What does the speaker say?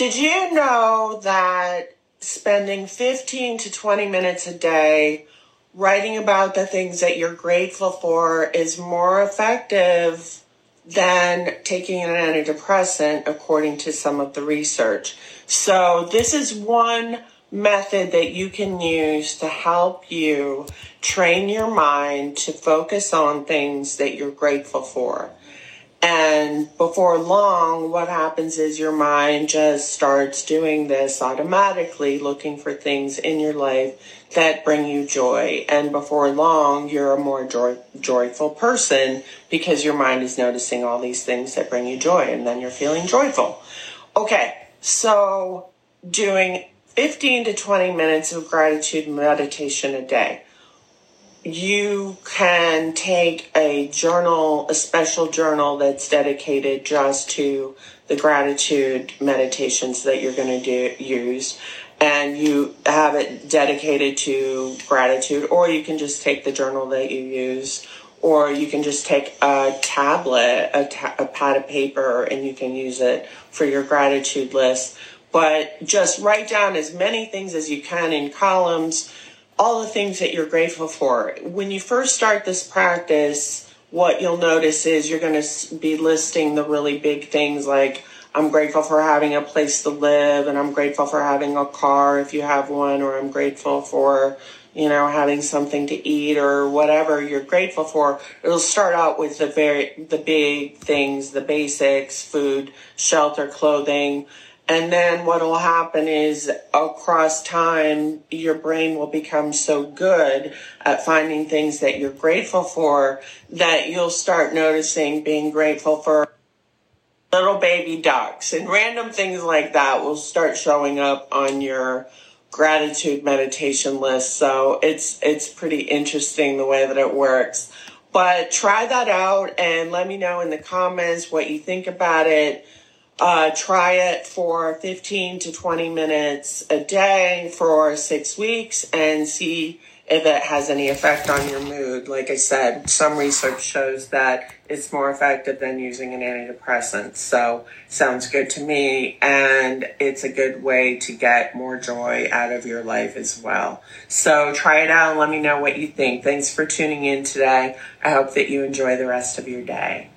Did you know that spending 15 to 20 minutes a day writing about the things that you're grateful for is more effective than taking an antidepressant, according to some of the research? So, this is one method that you can use to help you train your mind to focus on things that you're grateful for. And before long, what happens is your mind just starts doing this automatically, looking for things in your life that bring you joy. And before long, you're a more joy- joyful person because your mind is noticing all these things that bring you joy, and then you're feeling joyful. Okay, so doing 15 to 20 minutes of gratitude meditation a day you can take a journal, a special journal that's dedicated just to the gratitude meditations that you're going to do, use, and you have it dedicated to gratitude, or you can just take the journal that you use, or you can just take a tablet, a, ta- a pad of paper, and you can use it for your gratitude list. But just write down as many things as you can in columns all the things that you're grateful for. When you first start this practice, what you'll notice is you're going to be listing the really big things like, I'm grateful for having a place to live, and I'm grateful for having a car if you have one, or I'm grateful for, you know, having something to eat or whatever you're grateful for. It'll start out with the very, the big things, the basics, food, shelter, clothing and then what will happen is across time, your brain will become so good at finding things that you're grateful for that you'll start noticing being grateful for little baby ducks and random things like that will start showing up on your gratitude meditation list. So it's, it's pretty interesting the way that it works. But try that out and let me know in the comments what you think about it uh, try it for 15 to 20 minutes a day for six weeks and see if it has any effect on your mood. Like I said, some research shows that it's more effective than using an antidepressant. So sounds good to me. And it's a good way to get more joy out of your life as well. So try it out and let me know what you think. Thanks for tuning in today. I hope that you enjoy the rest of your day.